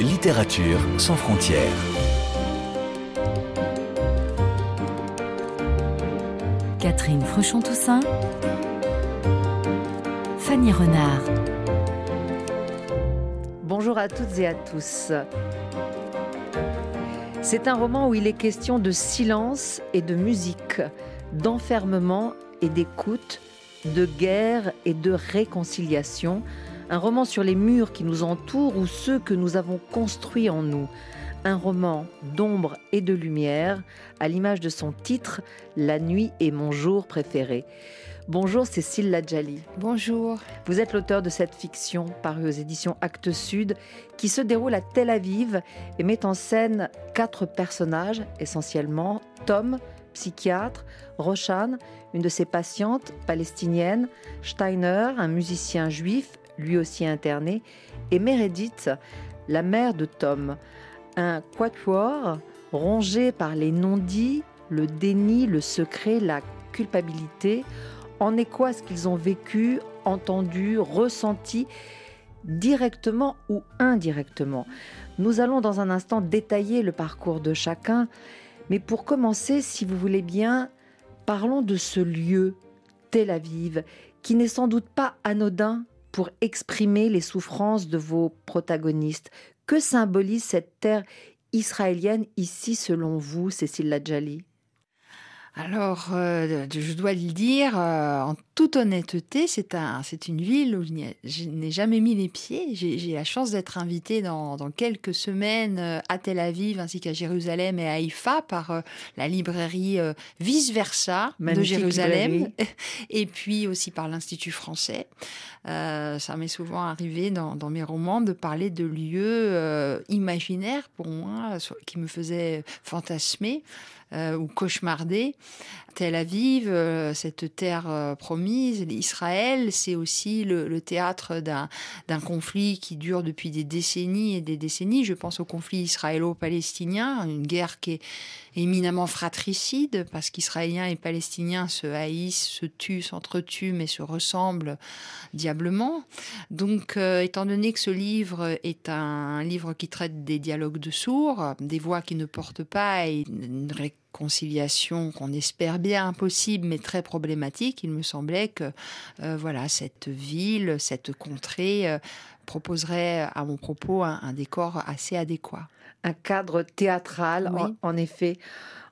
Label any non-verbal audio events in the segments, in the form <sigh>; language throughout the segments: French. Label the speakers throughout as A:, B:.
A: Littérature sans frontières.
B: Catherine Fruchon-Toussaint. Fanny Renard.
C: Bonjour à toutes et à tous. C'est un roman où il est question de silence et de musique, d'enfermement et d'écoute, de guerre et de réconciliation. Un roman sur les murs qui nous entourent ou ceux que nous avons construits en nous. Un roman d'ombre et de lumière, à l'image de son titre, La nuit est mon jour préféré. Bonjour Cécile Ladjali.
D: Bonjour.
C: Vous êtes l'auteur de cette fiction parue aux éditions Actes Sud qui se déroule à Tel Aviv et met en scène quatre personnages essentiellement Tom, psychiatre, Roshan, une de ses patientes palestiniennes, Steiner, un musicien juif, lui aussi interné, et Meredith, la mère de Tom. Un quatuor rongé par les non-dits, le déni, le secret, la culpabilité, en écho à ce qu'ils ont vécu, entendu, ressenti, directement ou indirectement. Nous allons dans un instant détailler le parcours de chacun, mais pour commencer, si vous voulez bien, parlons de ce lieu, Tel Aviv, qui n'est sans doute pas anodin pour exprimer les souffrances de vos protagonistes. Que symbolise cette terre israélienne ici selon vous, Cécile Ladjali
D: alors, euh, je dois le dire, euh, en toute honnêteté, c'est un, c'est une ville où je n'ai jamais mis les pieds. J'ai la chance d'être invitée dans, dans, quelques semaines euh, à Tel Aviv ainsi qu'à Jérusalem et à Haïfa par la librairie Vice Versa de Jérusalem <laughs> et puis aussi par l'Institut français. ça m'est souvent arrivé dans, dans, mes romans de parler de lieux imaginaires pour moi qui me faisaient fantasmer. Euh, ou cauchemardé. Tel Aviv, euh, cette terre euh, promise, Israël, c'est aussi le, théâtre d'un conflit qui dure depuis des décennies et des décennies. Je pense au conflit israélo-palestinien, une guerre qui est éminemment fratricide parce qu'Israéliens et Palestiniens se haïssent, se tuent, s'entretuent, mais se ressemblent diablement. Donc, étant donné que ce livre est un livre qui traite des dialogues de sourds, des voix qui ne portent pas et une conciliation qu'on espère bien impossible mais très problématique, il me semblait que euh, voilà cette ville, cette contrée euh, proposerait à mon propos un, décor assez adéquat.
C: Un cadre théâtral, en, effet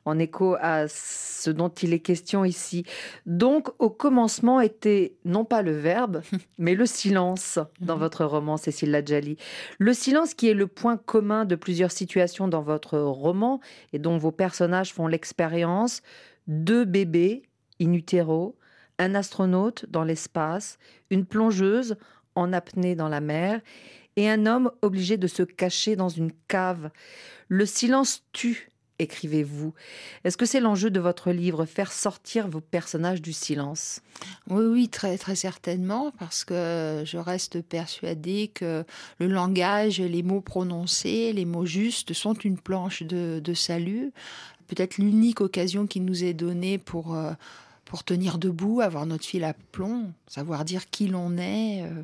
C: en écho à ce dont il est question ici. Donc, au commencement était non pas le verbe, <laughs> mais le silence dans mhm. votre roman, Cécile Ladjali. Le silence qui est le point commun de plusieurs situations dans votre roman et dont vos personnages font l'expérience. Deux bébés in utero, un astronaute dans l'espace, une plongeuse en apnée dans la mer et un homme obligé de se cacher dans une cave. Le silence tue écrivez-vous? Est-ce que c'est l'enjeu de votre livre, faire sortir vos personnages du silence?
D: Oui, oui, très, très certainement, parce que je reste persuadée que le langage, les mots prononcés, les mots justes sont une planche de, salut. Peut-être l'unique occasion qui nous est donnée pour... Euh, pour tenir debout, avoir notre fil à plomb, savoir dire qui l'on est, euh,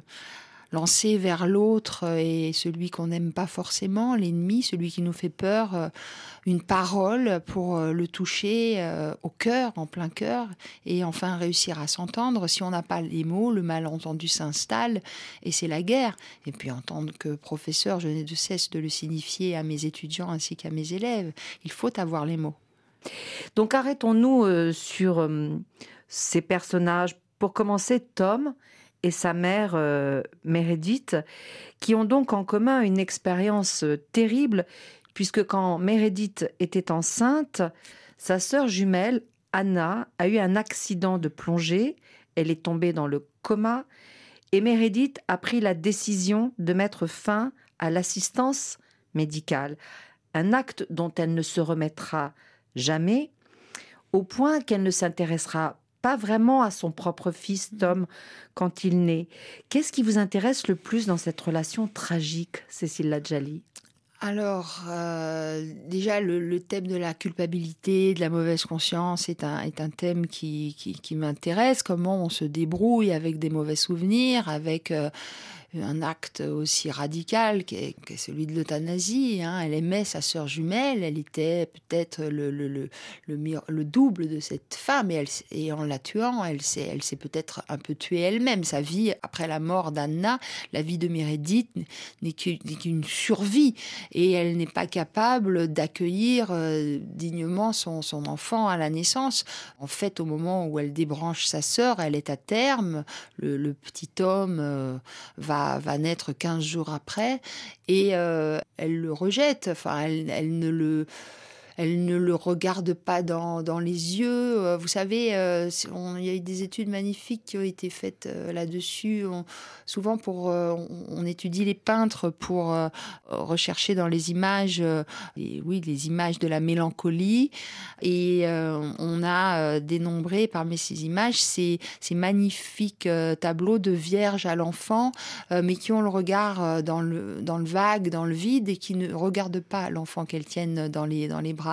D: lancer vers l'autre et celui qu'on n'aime pas forcément, l'ennemi, celui qui nous fait peur, euh, une parole pour euh, le toucher euh, au cœur, en plein cœur, et enfin réussir à s'entendre. Si on n'a pas les mots, le malentendu s'installe et c'est la guerre. Et puis en tant que professeur, je n'ai de cesse de le signifier à mes étudiants ainsi qu'à mes élèves. Il faut avoir les mots.
C: Donc arrêtons-nous sur ces personnages. Pour commencer, Tom, et sa mère euh, Meredith, qui ont donc en commun une expérience euh, terrible, puisque quand Meredith était enceinte, sa sœur jumelle, Anna, a eu un accident de plongée, elle est tombée dans le coma, et Meredith a pris la décision de mettre fin à l'assistance médicale, un acte dont elle ne se remettra jamais, au point qu'elle ne s'intéressera pas vraiment à son propre fils Tom quand il naît. Qu'est-ce qui vous intéresse le plus dans cette relation tragique, Cécile Ladjali
D: alors, euh, déjà, le, thème de la culpabilité, de la mauvaise conscience est un, est un thème qui, qui, m'intéresse. Comment on se débrouille avec des mauvais souvenirs, avec euh, un acte aussi radical qu'est celui de l'euthanasie. Hein. Elle aimait sa sœur jumelle, elle était peut-être le, le, le, le, double de cette femme, et, en la tuant, elle s'est, peut-être un peu tuée elle-même. Sa vie, après la mort d'Anna, la vie de Meredith n'est qu'une survie, et elle n'est pas capable d'accueillir euh, dignement son, son enfant à la naissance. En fait, au moment où elle débranche sa sœur, elle est à terme, le, petit homme euh, va, naître 15 jours après et euh, elle le rejette. Enfin, elle ne le elle ne le regarde pas dans, dans les yeux. Euh, vous savez, euh, il y a eu des études magnifiques qui ont été faites euh, là-dessus. souvent, pour, on, étudie les peintres pour rechercher dans les images, oui, les images de la mélancolie. Et on a dénombré parmi ces images ces, ces magnifiques tableaux de vierges à l'enfant, mais qui ont le regard dans le, dans le vague, dans le vide, et qui ne regardent pas l'enfant qu'elles tiennent dans les, dans les bras.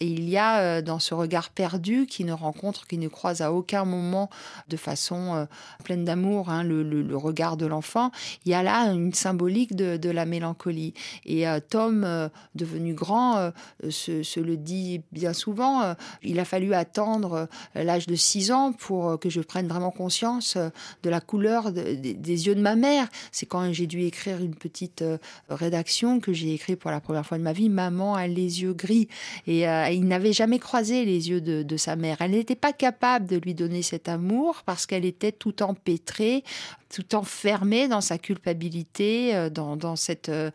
D: Et il y a euh, dans ce regard perdu qui ne rencontre, qui ne croise à aucun moment de façon euh, pleine d'amour hein, le, regard de l'enfant, il y a là une symbolique de, la mélancolie. Et euh, Tom, devenu grand, se, le dit bien souvent, il a fallu attendre l'âge de 6 ans pour que je prenne vraiment conscience de la couleur des yeux de ma mère. C'est quand j'ai dû écrire une petite rédaction que j'ai écrit pour la première fois de ma vie, Maman a les yeux gris. Et euh, il n'avait jamais croisé les yeux de, sa mère. Elle n'était pas capable de lui donner cet amour parce qu'elle était tout empêtrée, tout enfermée dans sa culpabilité, euh, dans, cette euh,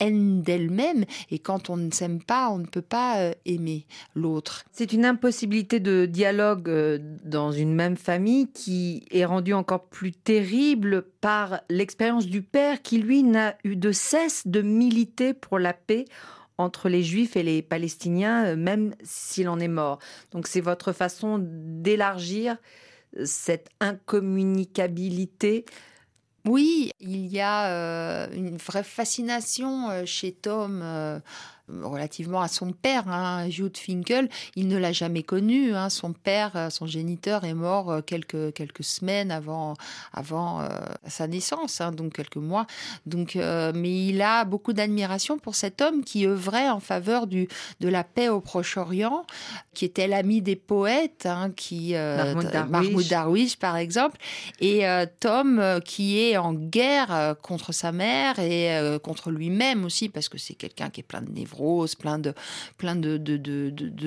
D: haine d'elle-même. Et quand on ne s'aime pas, on ne peut pas aimer l'autre.
C: C'est une impossibilité de dialogue dans une même famille qui est rendue encore plus terrible par l'expérience du père qui, lui, n'a eu de cesse de militer pour la paix entre les Juifs et les Palestiniens, euh, même s'il en est mort. Donc c'est votre façon d'élargir euh, cette incommunicabilité
D: oui, il y a euh, une vraie fascination chez Tom relativement à son père, hein, Jude Finkel. Il ne l'a jamais connu. Hein. Son père, euh, son géniteur, est mort euh, quelques, quelques semaines avant, avant euh, sa naissance, hein, donc quelques mois. Donc, mais il a beaucoup d'admiration pour cet homme qui œuvrait en faveur du, de la paix au Proche-Orient, qui était l'ami des poètes, hein, qui Mahmoud Darwish. par exemple, et Tom qui est en guerre contre sa mère et contre lui-même aussi, parce que c'est quelqu'un qui est plein de névroses plein de, plein de,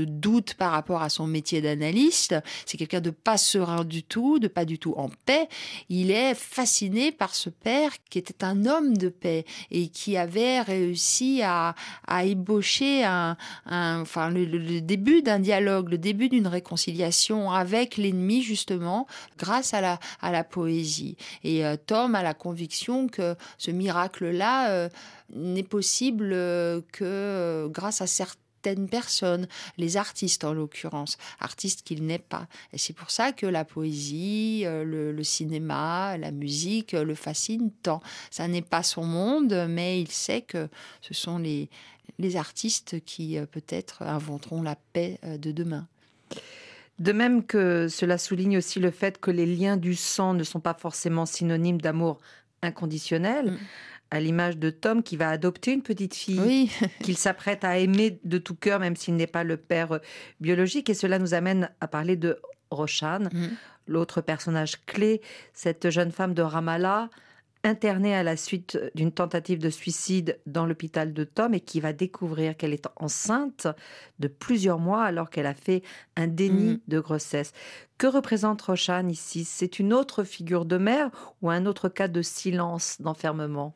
D: doutes par rapport à son métier d'analyste. C'est quelqu'un de pas serein du tout, de pas du tout en paix. Il est fasciné par ce père qui était un homme de paix et qui avait réussi à, à ébaucher un, enfin, le, début d'un dialogue, le début d'une réconciliation avec l'ennemi, justement, grâce à la, à la poésie. Et euh, Tom a la conviction que ce miracle-là, euh, n'est possible euh, que euh, grâce à certaines personnes, les artistes en l'occurrence, artistes qu'il n'est pas. Et c'est pour ça que la poésie, euh, le, cinéma, la musique le fascinent tant. Ça n'est pas son monde, mais il sait que ce sont les, les artistes qui peut-être inventeront la paix de demain.
C: De même que cela souligne aussi le fait que les liens du sang ne sont pas forcément synonymes d'amour inconditionnel. Mm à l'image de Tom qui va adopter une petite fille <laughs> qu'il s'apprête à aimer de tout cœur, même s'il n'est pas le père euh, biologique. Et cela nous amène à parler de Rochane, mm. l'autre personnage clé, cette jeune femme de Ramallah, internée à la suite d'une tentative de suicide dans l'hôpital de Tom et qui va découvrir qu'elle est enceinte de plusieurs mois alors qu'elle a fait un déni mm. de grossesse. Que représente Rochane ici C'est une autre figure de mère ou un autre cas de silence, d'enfermement?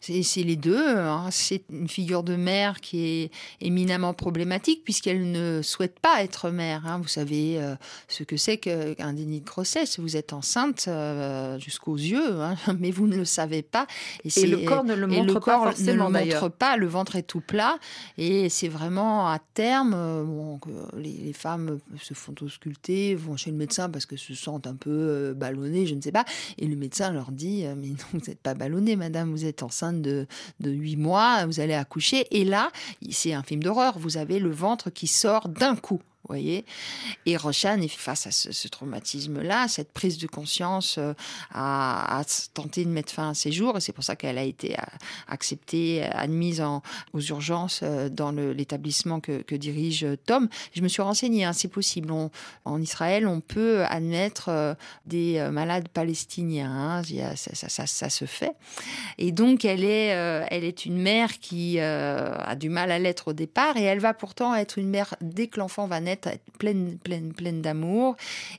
D: C'est les deux. Hein. C'est une figure de mère qui est éminemment problématique puisqu'elle ne souhaite pas être mère. Hein. Vous savez euh, ce que c'est qu'un déni de grossesse. Vous êtes enceinte euh, jusqu'aux yeux, hein, <laughs> mais vous ne le savez pas.
C: Et, le corps ne le montre le pas forcément.
D: Ne le montre pas. Le ventre est tout plat et c'est vraiment à terme. Euh, bon, les, femmes se font ausculter, vont chez le médecin parce que se sentent un peu ballonnées, je ne sais pas. Et le médecin leur dit mais non, vous n'êtes pas ballonnée, madame, vous êtes enceinte de, de 8 mois, vous allez accoucher. Et là, c'est un film d'horreur. Vous avez le ventre qui sort d'un coup voyez? Et Roshan est face à ce, traumatisme-là, cette prise de conscience, euh, a, tenté de mettre fin à ses jours. Et c'est pour ça qu'elle a été euh, acceptée, admise en, aux urgences euh, dans l'établissement que, dirige Tom. Je me suis renseignée, hein, c'est possible. en Israël, on peut admettre des malades palestiniens. Hein, ça, ça, se fait. Et donc, elle est, elle est une mère qui a du mal à l'être au départ. Et elle va pourtant être une mère dès que l'enfant va naître pleine, pleine, pleine d'amour.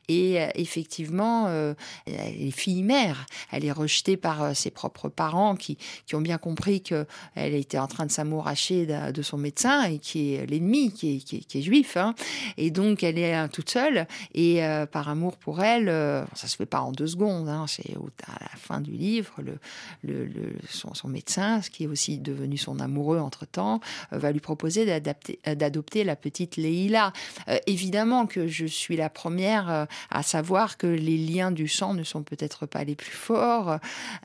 D: Et euh, effectivement, euh, elle est fille-mère. Elle est rejetée par euh, ses propres parents qui, qui ont bien compris qu'elle était en train de s'amouracher de, son médecin et qui est l'ennemi, qui est, qui, est, juif. Hein. Et donc, elle est toute seule. Et par amour pour elle, ça se fait pas en deux secondes. Hein. C'est à la fin du livre, le, le, son, médecin, ce qui est aussi devenu son amoureux entre-temps, va lui proposer d'adopter la petite Leila. Euh, évidemment que je suis la première euh, à savoir que les liens du sang ne sont peut-être pas les plus forts, euh,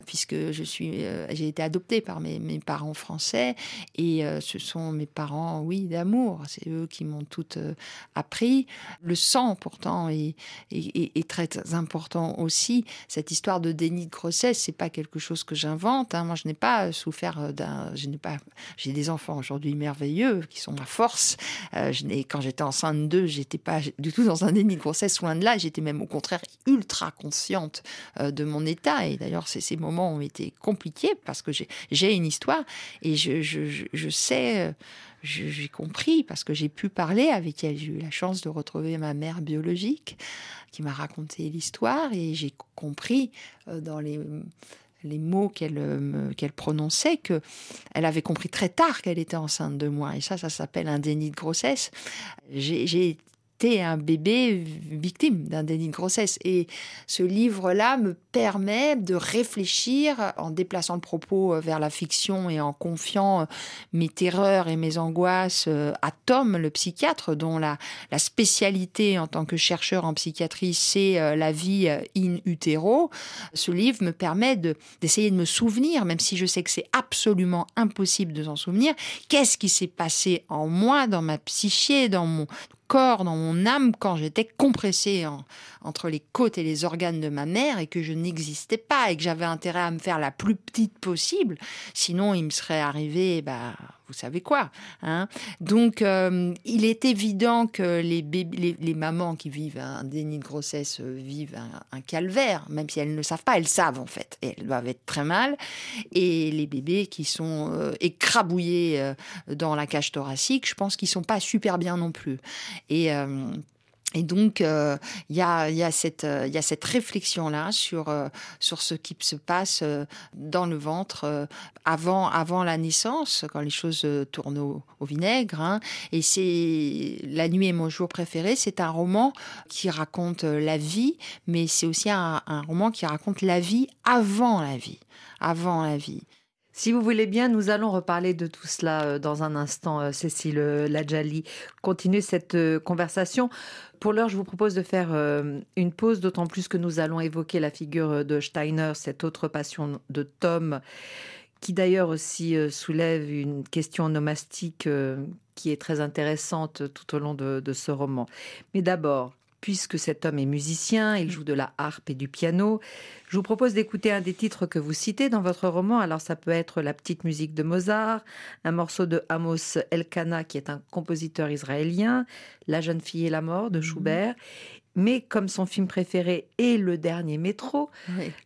D: puisque je suis, j'ai été adoptée par mes, parents français et ce sont mes parents, oui, d'amour. C'est eux qui m'ont tout appris. Le sang, pourtant, est, est, très important aussi. Cette histoire de déni de grossesse, c'est pas quelque chose que j'invente. Hein. Moi, je n'ai pas souffert d'un, je n'ai pas, j'ai des enfants aujourd'hui merveilleux qui sont ma force. je n'ai, quand j'étais enceinte j'étais pas du tout dans un déni de grossesse, loin de là. J'étais même au contraire ultra consciente euh, de mon état. Et d'ailleurs, ces moments ont été compliqués parce que j'ai une histoire et je, je, sais, euh, j'ai compris parce que j'ai pu parler avec elle. J'ai eu la chance de retrouver ma mère biologique qui m'a raconté l'histoire et j'ai compris euh, dans les les mots qu'elle euh, qu'elle prononçait, que elle avait compris très tard qu'elle était enceinte de moi. Et ça, ça s'appelle un déni de grossesse. J'ai un bébé victime d'un déni de grossesse. Et ce livre-là me permet de réfléchir en déplaçant le propos euh, vers la fiction et en confiant euh, mes terreurs et mes angoisses euh, à Tom, le psychiatre, dont la, la spécialité en tant que chercheur en psychiatrie, c'est la vie in utero. Ce livre me permet d'essayer de me souvenir, même si je sais que c'est absolument impossible de s'en souvenir, qu'est-ce qui s'est passé en moi, dans ma psyché, dans mon dans mon âme, quand j'étais compressée entre les côtes et les organes de ma mère et que je n'existais pas et que j'avais intérêt à me faire la plus petite possible. Sinon, il me serait arrivé, bah, vous savez quoi. Hein Donc, euh, il est évident que les, les, mamans qui vivent un déni de grossesse euh, vivent un, calvaire, même si elles ne savent pas, elles savent en fait. Et elles doivent être très mal. Et les bébés qui sont euh, écrabouillés dans la cage thoracique, je pense qu'ils sont pas super bien non plus. Et et donc, euh, il cette, euh, y a cette réflexion-là sur, euh, ce qui se passe dans le ventre avant, avant la naissance, quand les choses tournent au, vinaigre. Hein. Et c'est La nuit est mon jour préféré. C'est un roman qui raconte la vie, mais c'est aussi un, un roman qui raconte la vie avant la vie. Avant la vie.
C: Si vous voulez bien, nous allons reparler de tout cela euh, dans un instant, euh, Cécile euh, Ladjali. Continuer cette conversation. Pour l'heure, je vous propose de faire une pause, d'autant plus que nous allons évoquer la figure de Steiner, cette autre passion de Tom, qui d'ailleurs aussi soulève une question nomastique qui est très intéressante tout au long de, de ce roman. Mais d'abord, puisque cet homme est musicien, il joue de la harpe et du piano. Je vous propose d'écouter un des titres que vous citez dans votre roman. Alors ça peut être la petite musique de Mozart, un morceau de Amos Elkana qui est un compositeur israélien, La jeune fille et la mort de mhm. Schubert. Mais comme son film préféré est Le Dernier Métro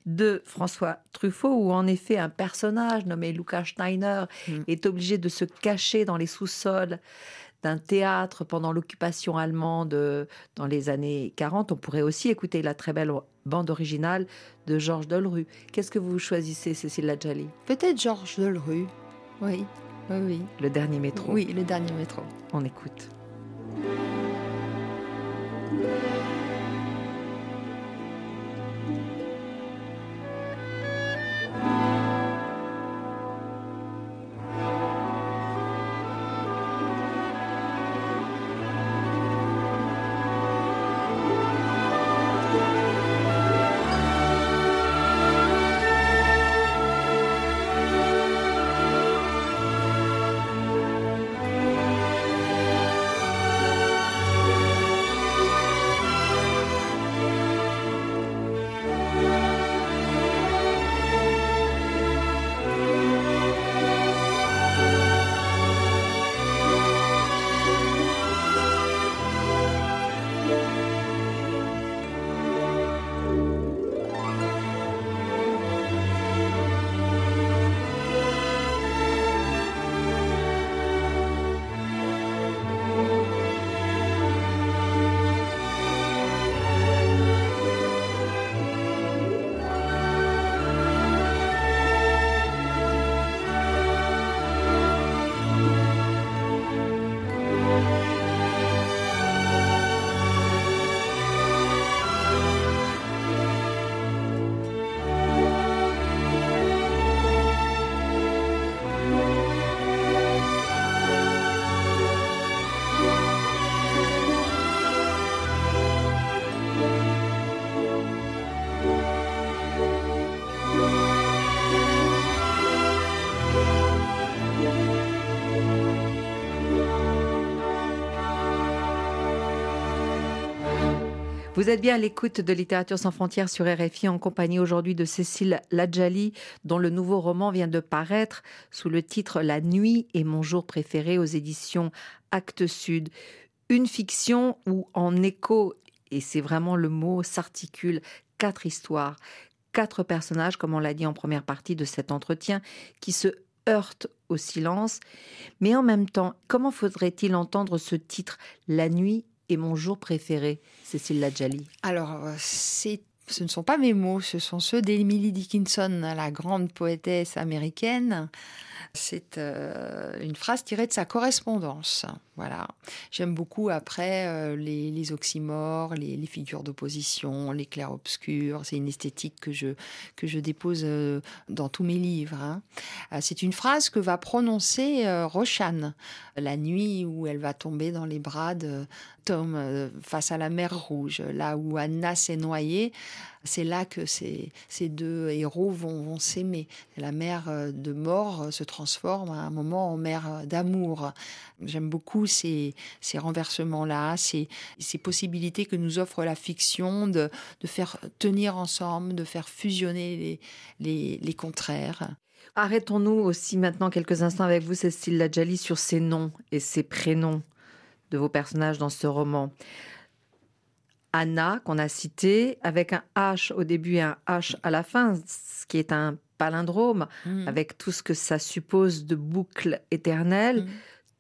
C: de François Truffaut, où en effet un personnage nommé Luca Steiner mhm. est obligé de se cacher dans les sous-sols d'un théâtre pendant l'occupation allemande euh, dans les années 40. On pourrait aussi écouter la très belle bande originale de Georges Dolru. Qu'est-ce que vous choisissez, Cécile Ladjali
D: Peut-être Georges Dolru. Oui, oui, oui.
C: Le dernier métro.
D: Oui, le dernier métro.
C: On écoute. Vous êtes bien à l'écoute de Littérature sans frontières sur RFI en compagnie aujourd'hui de Cécile Ladjali, dont le nouveau roman vient de paraître sous le titre La nuit est mon jour préféré aux éditions Actes Sud. Une fiction où en écho, et c'est vraiment le mot, s'articule quatre histoires, quatre personnages, comme on l'a dit en première partie de cet entretien, qui se heurtent au silence. Mais en même temps, comment faudrait-il entendre ce titre La nuit est mon jour préféré, Cécile Ladjali
D: Alors, euh, ce ne sont pas mes mots, ce sont ceux d'Emily Dickinson, la grande poétesse américaine. C'est euh, une phrase tirée de sa correspondance. Voilà. J'aime beaucoup après euh, les, oxymores, les, figures d'opposition, les clairs-obscurs. C'est une esthétique que je, que je dépose euh, dans tous mes livres. Hein. c'est une phrase que va prononcer Rochane la nuit où elle va tomber dans les bras de Tom face à la mer Rouge, là où Anna s'est noyée c'est là que ces, deux héros vont, s'aimer. La mer euh, de mort euh, se transforme à un moment en mer euh, d'amour. J'aime beaucoup ces, renversements-là, ces, possibilités que nous offre la fiction de, faire tenir ensemble, de faire fusionner les, les, les contraires.
C: Arrêtons-nous aussi maintenant quelques instants avec vous, Cécile Ladjali, sur ces noms et ces prénoms de vos personnages dans ce roman. Anna, qu'on a cité, avec un H au début et un H à la fin, ce qui est un palindrome, mm. avec tout ce que ça suppose de boucles éternelles. Mm.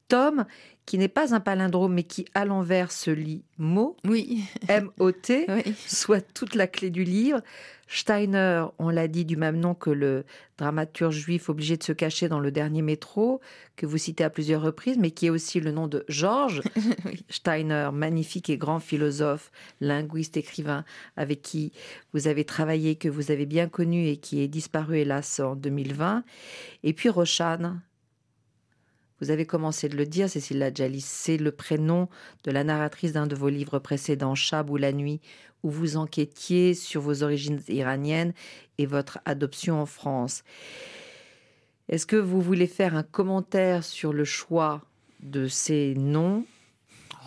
C: Tom, qui n'est pas un palindrome, mais qui à l'envers se lit mot,
D: oui.
C: M-O-T, <laughs> soit toute la clé du livre. Steiner, on l'a dit du même nom que le dramaturge juif obligé de se cacher dans le dernier métro, que vous citez à plusieurs reprises, mais qui est aussi le nom de Georges <laughs> Steiner, magnifique et grand philosophe, linguiste, écrivain, avec qui vous avez travaillé, que vous avez bien connu et qui est disparu hélas en 2020. Et puis Rochane, vous avez commencé de le dire, Cécile Ladjali, c'est le prénom de la narratrice d'un de vos livres précédents, Chab ou la nuit, où vous enquêtiez sur vos origines iraniennes et votre adoption en France. Est-ce que vous voulez faire un commentaire sur le choix de ces noms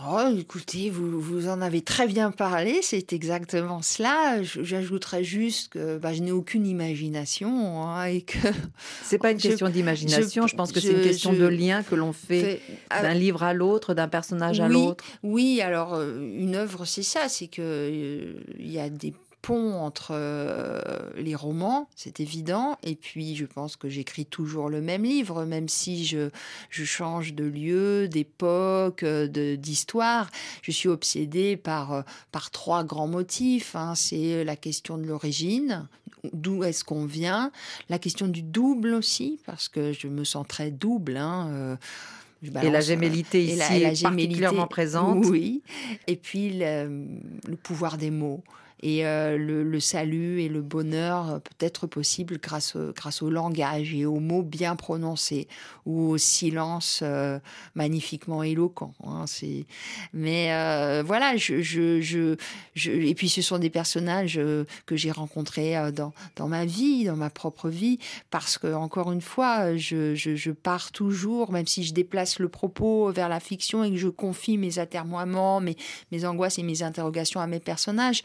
D: Oh, écoutez, vous, vous en avez très bien parlé, c'est exactement cela. J'ajouterais juste que bah, je n'ai aucune imagination hein, et que. <laughs>
C: C'est pas une <laughs> question d'imagination. Je, pense que c'est une question de lien que l'on fait, ah, d'un livre à l'autre, d'un personnage à l'autre.
D: Oui, alors euh, une œuvre, c'est ça, c'est que euh, il y a des pont entre euh, les romans, c'est évident, et puis je pense que j'écris toujours le même livre, même si je, je change de lieu, d'époque, euh, d'histoire. Je suis obsédée par, euh, par trois grands motifs. Hein. C'est la question de l'origine, d'où est-ce qu'on vient, la question du double aussi, parce que je me sens très double. Hein,
C: et la gémellité ici est particulièrement présente.
D: Oui. Et puis le, le pouvoir des mots et euh, le, salut et le bonheur euh, peut être possible grâce, au langage et aux mots bien prononcés ou au silence euh, magnifiquement éloquent. Hein, mais voilà, je, je, je, et puis ce sont des personnages que j'ai rencontrés dans, ma vie, dans ma propre vie, parce que encore une fois, je, pars toujours, même si je déplace le propos vers la fiction et que je confie mes atermoiements, mes, mes angoisses et mes interrogations à mes personnages,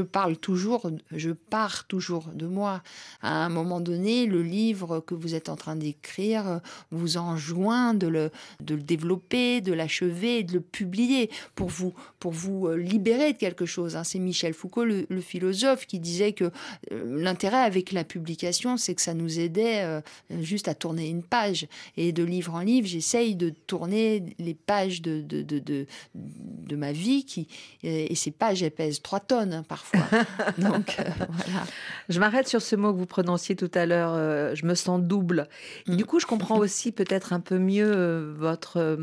D: parle toujours, je pars toujours de moi. À un moment donné, le livre que vous êtes en train d'écrire vous enjoint de le, développer, de l'achever, de le publier pour vous, pour vous euh, libérer de quelque chose. Hein. C'est Michel Foucault, le, philosophe, qui disait que euh, l'intérêt avec la publication, c'est que ça nous aidait euh, juste à tourner une page. Et de livre en livre, j'essaye de tourner les pages de, de, de, de, ma vie, qui, et ces pages, elles pèsent 3 tonnes hein, parfois. <laughs> Donc, euh, voilà.
C: Je m'arrête sur ce mot que vous prononciez tout à l'heure. Euh, je me sens double. Mm. Du coup, je comprends aussi peut-être un peu mieux euh, votre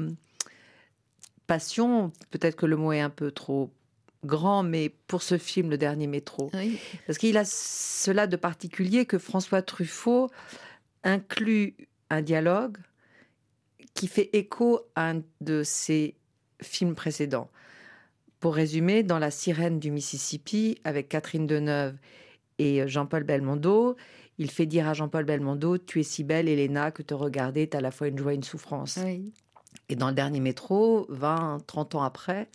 C: passion. Peut-être que le mot est un peu trop grand, mais pour ce film, Le Dernier Métro. Parce qu'il a cela de particulier que François Truffaut inclut un dialogue qui fait écho à un de ses films précédents. Pour résumer, dans La sirène du Mississippi, avec Catherine Deneuve et euh, Jean-Paul Belmondo, il fait dire à Jean-Paul Belmondo Tu es si belle, Elena, que te regarder est à la fois une joie et une souffrance. Et dans le dernier métro, 20, 30 ans après,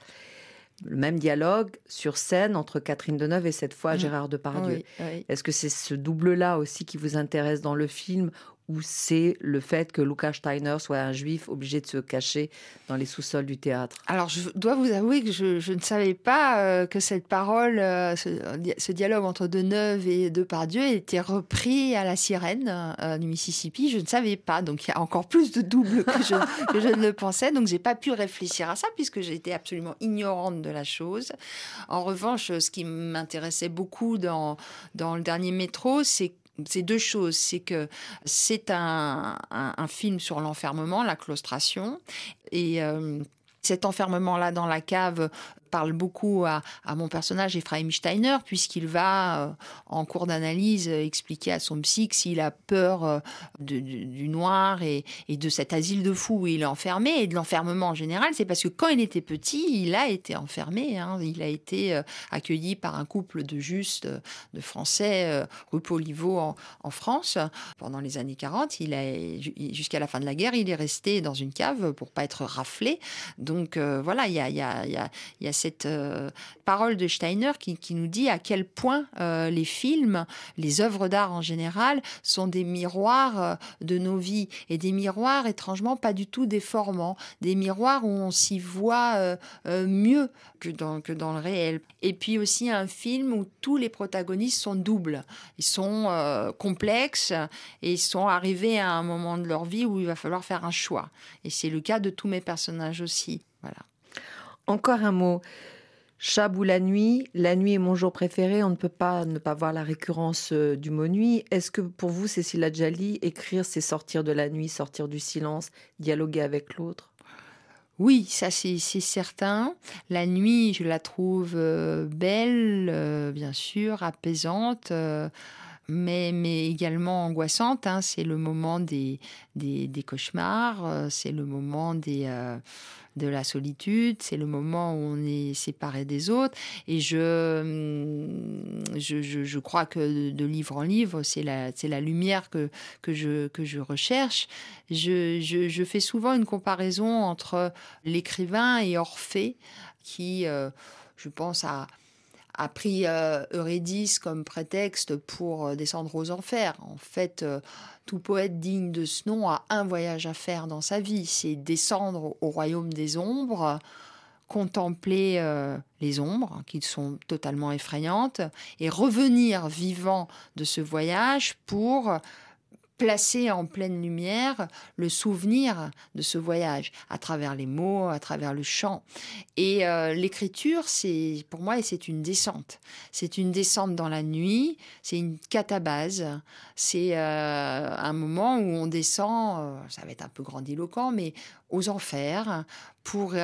C: le même dialogue sur scène entre Catherine Deneuve et cette fois
D: Mm.
C: Gérard Depardieu.
D: Oui, oui.
C: Est-ce que c'est ce double-là aussi qui vous intéresse dans le film ou c'est le fait que Lucas Steiner soit un juif obligé de se cacher dans les sous-sols du théâtre?
D: Alors, je dois vous avouer que je, je ne savais pas euh, que cette parole, euh, ce, ce dialogue entre Deneuve et Depardieu était repris à la sirène euh, du Mississippi. Je ne savais pas. Donc, il y a encore plus de double que je, <laughs> que je ne le pensais. Donc, j'ai pas pu réfléchir à ça puisque j'étais absolument ignorante de la chose. En revanche, ce qui m'intéressait beaucoup dans, dans le dernier métro, c'est c'est deux choses. C'est que c'est un, film sur l'enfermement, la claustration. Et euh, cet enfermement-là dans la cave parle beaucoup à, mon personnage Ephraim Steiner, puisqu'il va, euh, en cours d'analyse, euh, expliquer à son psy que s'il a peur euh, du, noir et, de cet asile de fous où il est enfermé, et de l'enfermement en général, c'est parce que quand il était petit, il a été enfermé. Hein, il a été accueilli par un couple de justes, de Français, rue Poliveau en, France. Pendant les années 40, il a, jusqu'à la fin de la guerre, il est resté dans une cave pour pas être raflé. Donc voilà, il y a, y y a cette euh, parole de Steiner qui, nous dit à quel point euh, les films, les œuvres d'art en général, sont des miroirs euh, de nos vies et des miroirs étrangement pas du tout déformants, des miroirs où on s'y voit mieux que dans, que dans le réel. Et puis aussi un film où tous les protagonistes sont doubles, ils sont complexes et ils sont arrivés à un moment de leur vie où il va falloir faire un choix. Et c'est le cas de tous mes personnages aussi. Voilà.
C: Encore un mot. Chab ou la nuit, la nuit est mon jour préféré, on ne peut pas ne pas voir la récurrence euh, du mot nuit. Est-ce que pour vous, Cécile Adjali, écrire, c'est sortir de la nuit, sortir du silence, dialoguer avec l'autre?
D: Oui, ça c'est certain. La nuit, je la trouve euh, belle, euh, bien sûr, apaisante. Mais, mais également angoissante. Hein. C'est le moment des, des, cauchemars, c'est le moment des, de la solitude, c'est le moment où on est séparé des autres. Et je, je, je, je crois que de livre en livre, c'est la, la lumière que, que, je, que je recherche. Je, je, je fais souvent une comparaison entre l'écrivain et Orphée, qui, euh, je pense, à a pris euh, Eurydice comme prétexte pour euh, descendre aux enfers. En fait, euh, tout poète digne de ce nom a un voyage à faire dans sa vie, c'est descendre au royaume des ombres, contempler les ombres, qui sont totalement effrayantes, et revenir vivant de ce voyage pour placer en pleine lumière le souvenir de ce voyage à travers les mots, à travers le chant. Et euh, l'écriture, c'est pour moi, c'est une descente. C'est une descente dans la nuit, c'est une catabase, c'est euh, un moment où on descend, euh, ça va être un peu grandiloquent, mais aux enfers pour,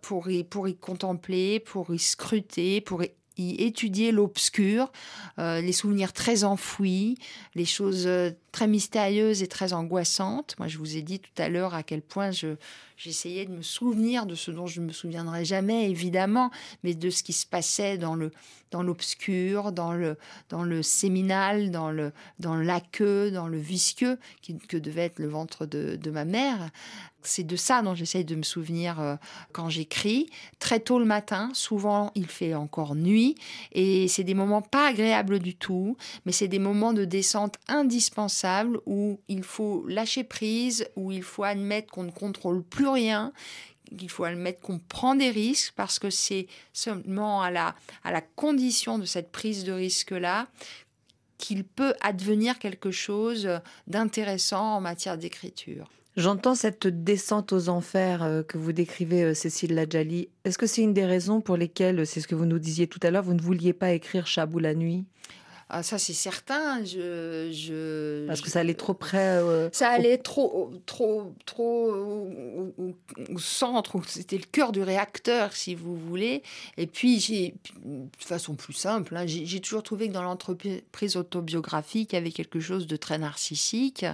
D: pour, y, pour y contempler, pour y scruter, pour y y étudier l'obscur, euh, les souvenirs très enfouis, les choses euh, très mystérieuses et très angoissantes. Moi, je vous ai dit tout à l'heure à quel point je j'essayais de me souvenir de ce dont je ne me souviendrai jamais, évidemment, mais de ce qui se passait dans le dans l'obscur, dans le dans le séminal, dans le dans l'aqueux, dans le visqueux qui, que devait être le ventre de, de ma mère. C'est de ça dont j'essaye de me souvenir euh, quand j'écris. Très tôt le matin, souvent il fait encore nuit, et c'est des moments pas agréables du tout, mais c'est des moments de descente indispensables où il faut lâcher prise, où il faut admettre qu'on ne contrôle plus rien, qu'il faut admettre qu'on prend des risques parce que c'est seulement à la, à la condition de cette prise de risque-là qu'il peut advenir quelque chose d'intéressant en matière d'écriture.
C: J'entends cette descente aux enfers euh, que vous décrivez, euh, Cécile Ladjali. Est-ce que c'est une des raisons pour lesquelles, c'est ce que vous nous disiez tout à l'heure, vous ne vouliez pas écrire Chabou la nuit?
D: Ah, ça c'est certain. Je, je,
C: Parce que ça allait trop près. Euh,
D: ça allait au... trop, trop, trop au, au, au centre. C'était le cœur du réacteur, si vous voulez. Et puis j'ai, de façon plus simple, hein, j'ai toujours trouvé que dans l'entreprise autobiographique, il y avait quelque chose de très narcissique.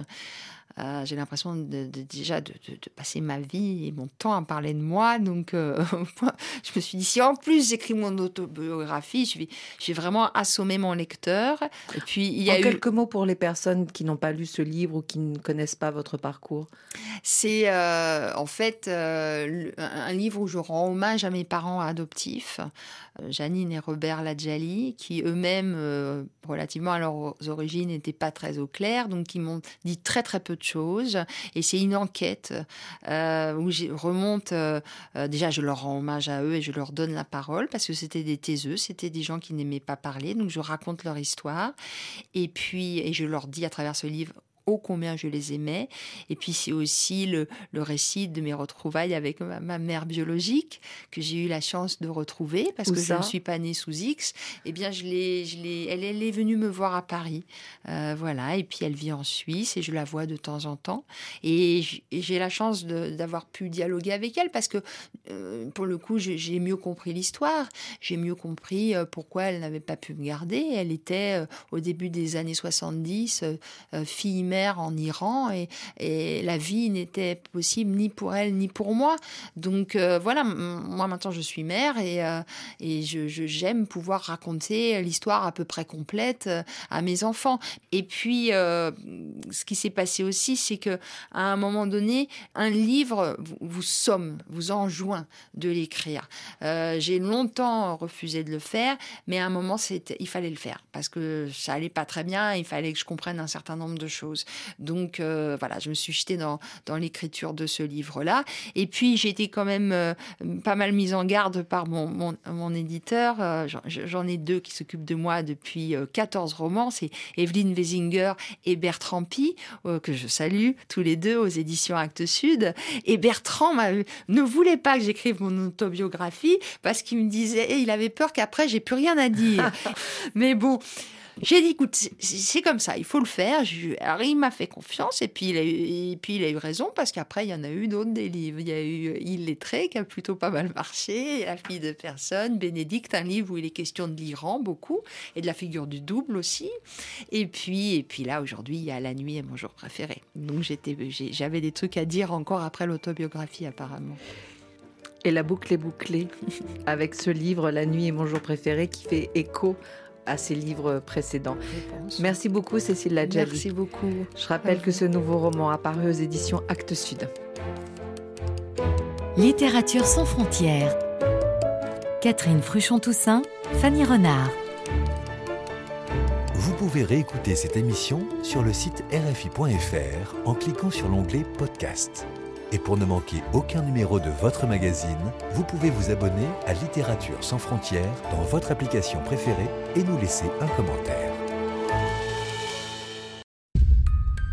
D: Euh, j'ai l'impression de, déjà de, passer ma vie et mon temps à parler de moi. Donc, euh, <laughs> je me suis dit, si en plus j'écris mon autobiographie, je vais, je vais vraiment assommer mon lecteur.
C: Et puis, il y a en quelques mots pour les personnes qui n'ont pas lu ce livre ou qui ne connaissent pas votre parcours.
D: C'est en fait un livre où je rends hommage à mes parents adoptifs, Janine et Robert Ladjali, qui eux-mêmes, relativement à leurs origines, n'étaient pas très au clair, donc ils m'ont dit très très peu de choses. Et c'est une enquête euh, où je remonte, euh, euh, déjà je leur rends hommage à eux et je leur donne la parole, parce que c'était des taiseux, c'était des gens qui n'aimaient pas parler, donc je raconte leur histoire. Et puis, et je leur dis à travers ce livre combien je les aimais. Et puis c'est aussi le, récit de mes retrouvailles avec ma, mère biologique que j'ai eu la chance de retrouver parce que je ne suis pas née sous X. Eh bien, je l'ai, je l'ai, elle, elle, est venue me voir à Paris, euh, voilà. Et puis elle vit en Suisse et je la vois de temps en temps. Et j'ai la chance d'avoir pu dialoguer avec elle parce que euh, pour le coup, j'ai mieux compris l'histoire. J'ai mieux compris euh, pourquoi elle n'avait pas pu me garder. Elle était au début des années 70 fille mère en Iran et, la vie n'était possible ni pour elle ni pour moi. Donc euh, voilà, moi maintenant je suis mère et, euh, je, j'aime pouvoir raconter l'histoire à peu près complète euh, à mes enfants. Et puis ce qui s'est passé aussi, c'est que à un moment donné, un livre vous, somme, vous enjoint de l'écrire. j'ai longtemps refusé de le faire, mais à un moment, il fallait le faire parce que ça allait pas très bien. Il fallait que je comprenne un certain nombre de choses. Donc euh, voilà, je me suis jetée dans, dans l'écriture de ce livre-là. Et puis j'ai été quand même euh, pas mal mise en garde par mon, mon, éditeur. Euh, j'en ai deux qui s'occupent de moi depuis 14 romans. C'est Evelyne Weisinger et Bertrand Pi, que je salue tous les deux aux éditions Actes Sud. Et Bertrand ne voulait pas que j'écrive mon autobiographie parce qu'il me disait, il avait peur qu'après j'ai plus rien à dire. <laughs> Mais bon, j'ai dit, écoute, c'est comme ça, il faut le faire. alors, il m'a fait confiance et puis, il a eu, raison parce qu'après, il y en a eu d'autres des livres. Il y a eu Illettré qui a plutôt pas mal marché, La fille de personne, Bénédicte, un livre où il est question de l'Iran beaucoup et de la figure du double aussi. Et puis, et puis là, aujourd'hui, il y a La nuit et mon jour préféré. Donc j'avais des trucs à dire encore après l'autobiographie apparemment.
C: Et la boucle est bouclée avec ce livre, La nuit est mon jour préféré, qui fait écho à ses livres précédents. Merci beaucoup Cécile Ladjali.
D: Merci beaucoup.
C: Je rappelle que ce nouveau roman a paru aux éditions Actes Sud.
B: Littérature sans frontières. Catherine Fruchon-Toussaint, Fanny Renard.
A: Vous pouvez réécouter cette émission sur le site rfi.fr en cliquant sur l'onglet Podcast. Et pour ne manquer aucun numéro de votre magazine, vous pouvez vous abonner à Littérature sans frontières dans votre application préférée et nous laisser un commentaire.